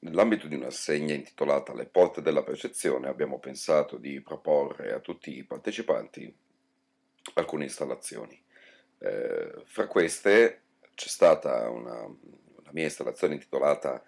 Nell'ambito di un'assegna intitolata Le porte della percezione abbiamo pensato di proporre a tutti i partecipanti alcune installazioni. Eh, fra queste c'è stata una, una mia installazione intitolata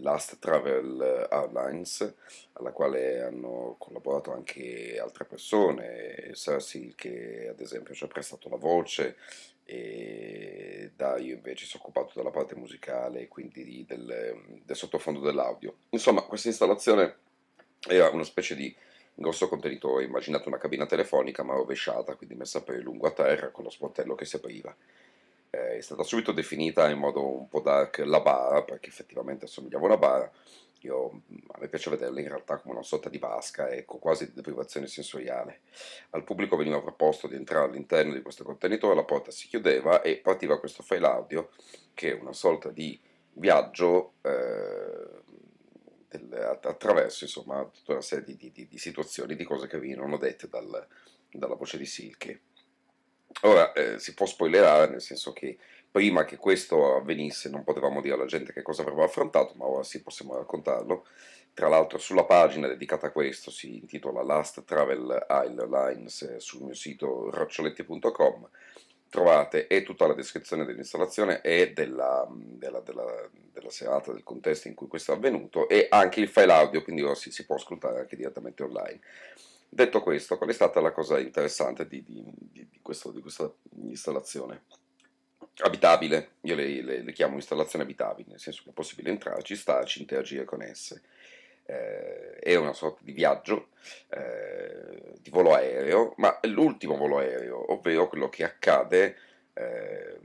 Last Travel Outlines, alla quale hanno collaborato anche altre persone, Cersei che ad esempio ci ha prestato la voce e Dario invece si è occupato della parte musicale quindi del, del sottofondo dell'audio. Insomma, questa installazione era una specie di grosso contenitore, immaginate una cabina telefonica ma rovesciata, quindi messa per lungo a terra con lo sportello che si apriva è stata subito definita in modo un po' dark la bara, perché effettivamente assomigliava a una bara. Io, a me piace vederla in realtà come una sorta di vasca, ecco, quasi di deprivazione sensoriale. Al pubblico veniva proposto di entrare all'interno di questo contenitore, la porta si chiudeva e partiva questo file audio, che è una sorta di viaggio eh, del, attraverso insomma, tutta una serie di, di, di, situazioni, di cose che venivano dette dal, dalla voce di Silke. Ora, eh, si può spoilerare, nel senso che prima che questo avvenisse non potevamo dire alla gente che cosa avremmo affrontato, ma ora sì possiamo raccontarlo. Tra l'altro sulla pagina dedicata a questo si intitola Last Travel Airlines eh, sul mio sito roccioletti.com trovate e tutta la descrizione dell'installazione e della, della, della, della, serata, del contesto in cui questo è avvenuto e anche il file audio, quindi ora si, si può ascoltare anche direttamente online. Detto questo, qual è stata la cosa interessante di, di, di, questo, di questa installazione? Abitabile, io le, le, le, chiamo installazioni abitabili, nel senso che è possibile entrarci, starci, interagire con esse. Eh, è una sorta di viaggio, eh, di volo aereo, ma è l'ultimo volo aereo, ovvero quello che accade eh,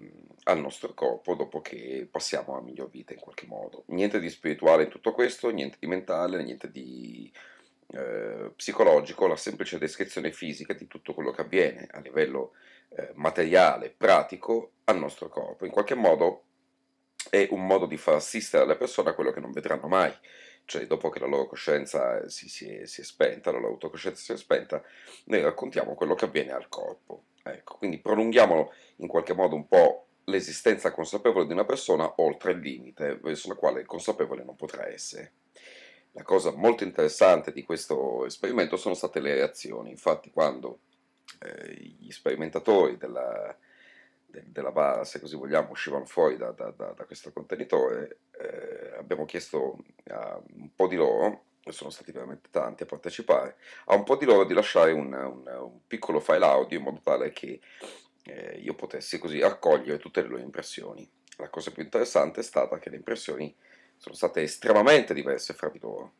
al nostro corpo dopo che passiamo a miglior vita in qualche modo. Niente di spirituale in tutto questo, niente di mentale, niente di eh, psicologico la semplice descrizione fisica di tutto quello che avviene a livello eh, materiale, pratico al nostro corpo. In qualche modo è un modo di far assistere alle persone a quello che non vedranno mai, cioè dopo che la loro coscienza si, si, è, si è, spenta, la loro autocoscienza si è spenta, noi raccontiamo quello che avviene al corpo. Ecco, quindi prolunghiamo in qualche modo un po' l'esistenza consapevole di una persona oltre il limite verso la quale il consapevole non potrà essere. La cosa molto interessante di questo esperimento sono state le reazioni, infatti quando eh, gli sperimentatori della, de, della bara, se così vogliamo, uscivano fuori da, da, da, da questo contenitore, eh, abbiamo chiesto a un po' di loro, e sono stati veramente tanti a partecipare, a un po' di loro di lasciare un, un, un piccolo file audio in modo tale che eh, io potessi così raccogliere tutte le loro impressioni. La cosa più interessante è stata che le impressioni sono state estremamente diverse fra di loro.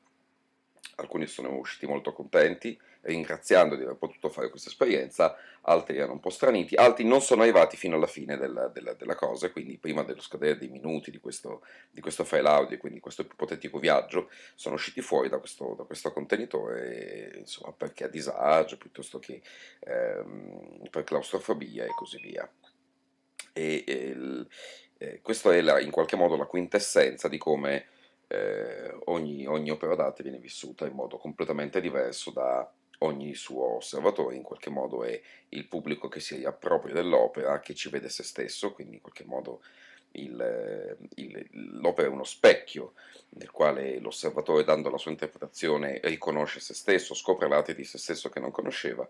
Alcuni sono usciti molto contenti, ringraziando di aver potuto fare questa esperienza, altri erano un po' straniti, altri non sono arrivati fino alla fine della, della, della cosa, quindi prima dello scadere dei minuti di questo, di questo file audio, quindi questo ipotetico viaggio, sono usciti fuori da questo, da questo contenitore, insomma, perché a disagio, piuttosto che ehm, per claustrofobia e così via. E, e eh, questa è la, in qualche modo la quintessenza di come eh, ogni, ogni opera d'arte viene vissuta in modo completamente diverso da ogni suo osservatore, in qualche modo è il pubblico che si riappropria dell'opera, che ci vede se stesso, quindi in qualche modo il, il, l'opera è uno specchio nel quale l'osservatore, dando la sua interpretazione, riconosce se stesso, scopre l'arte di se stesso che non conosceva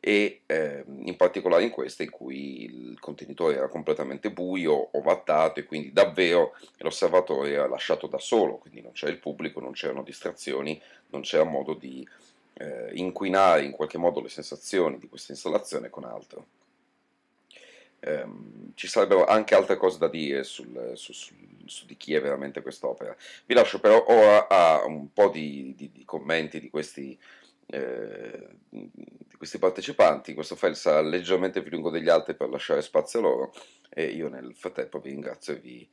e eh, in particolare in questa in cui il contenitore era completamente buio, ovattato e quindi davvero l'osservatore era lasciato da solo, quindi non c'era il pubblico, non c'erano distrazioni, non c'era modo di eh, inquinare in qualche modo le sensazioni di questa installazione con altro. Eh, ci sarebbero anche altre cose da dire sul, su, su, su, di chi è veramente quest'opera. Vi lascio però ora a un po' di, di, di commenti di questi eh, di questi partecipanti. Questo file sarà leggermente più lungo degli altri per lasciare spazio a loro e io nel frattempo vi ringrazio e vi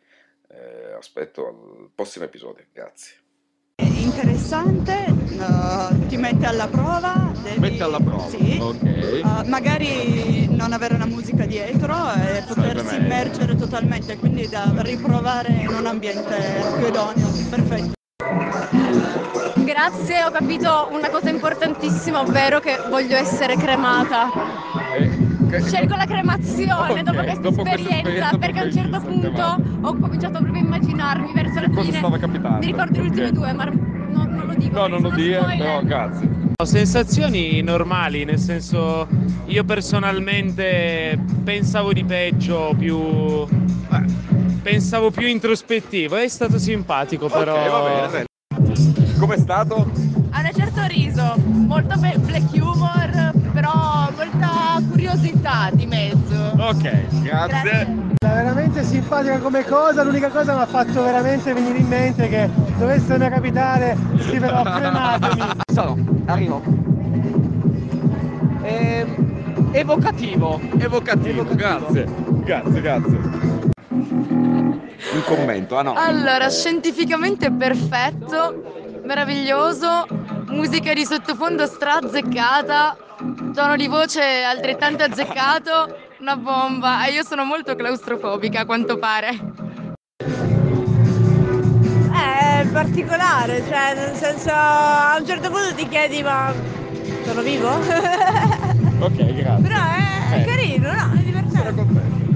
eh, aspetto al prossimo episodio. Grazie. Interessante, uh, ti mette alla prova. Devi... Mette alla prova? Sì. Okay. Uh, magari non avere una musica dietro e potersi immergere totalmente, quindi da riprovare in un ambiente più idoneo. Perfetto. Grazie, ho capito una cosa importantissima, ovvero che voglio essere cremata. Eh, Scelgo la cremazione Ok, dopo questa dopo questa esperienza, perché a un certo punto ho cominciato proprio a immaginarmi verso la Cosa fine. stava capitando? Mi ricordo gli ultimi Ok. due, ma non, non lo dico. No, non lo dire, però grazie. Ho sensazioni normali, nel senso io personalmente pensavo di peggio, più pensavo più introspettivo, è stato simpatico però. Ok, va bene, bene. Com'è stato? Ha un certo riso, molto be- black humor, però molta curiosità di mezzo. Ok, grazie. È veramente simpatica come cosa, l'unica cosa mi ha fatto veramente venire in mente che dovesse mai capitare scriverò crematemi. Sono, arrivo. Ehm, evocativo. Evocativo, grazie. Grazie, grazie. Un commento, ah no. Allora, scientificamente perfetto, meraviglioso, musica di sottofondo strazzeccata, tono di voce altrettanto azzeccato, una bomba. E io sono molto claustrofobica, a quanto pare. È particolare, cioè nel senso a un certo punto ti chiedi ma sono vivo? Ok, grazie. Però è, è Eh. carino, no? È divertente. Sono contento.